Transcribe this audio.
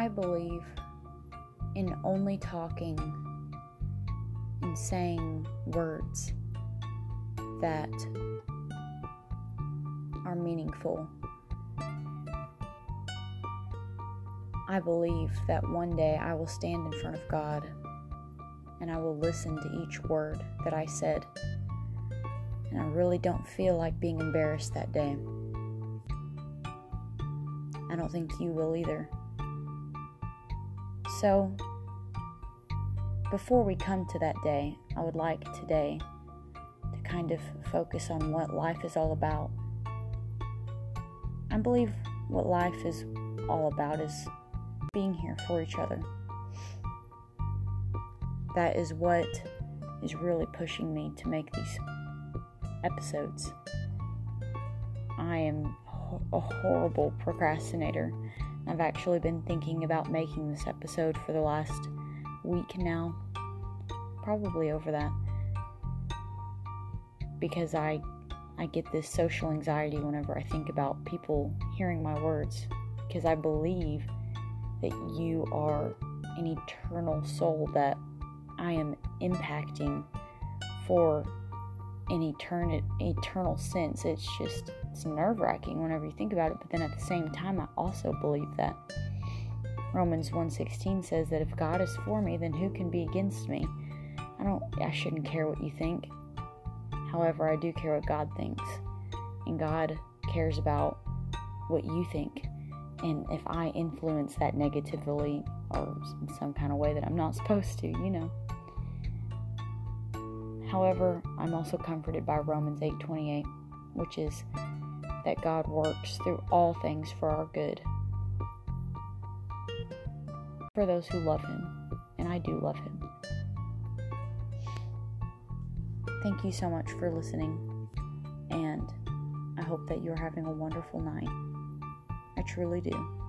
I believe in only talking and saying words that are meaningful. I believe that one day I will stand in front of God and I will listen to each word that I said. And I really don't feel like being embarrassed that day. I don't think you will either. So, before we come to that day, I would like today to kind of focus on what life is all about. I believe what life is all about is being here for each other. That is what is really pushing me to make these episodes. I am a horrible procrastinator. I've actually been thinking about making this episode for the last week now. Probably over that. Because I I get this social anxiety whenever I think about people hearing my words because I believe that you are an eternal soul that I am impacting for an eternal eternal sense. It's just it's nerve wracking whenever you think about it. But then at the same time, I also believe that Romans 1:16 says that if God is for me, then who can be against me? I don't. I shouldn't care what you think. However, I do care what God thinks, and God cares about what you think. And if I influence that negatively or in some kind of way that I'm not supposed to, you know. However, I'm also comforted by Romans 8:28, which is that God works through all things for our good. For those who love him, and I do love him. Thank you so much for listening, and I hope that you're having a wonderful night. I truly do.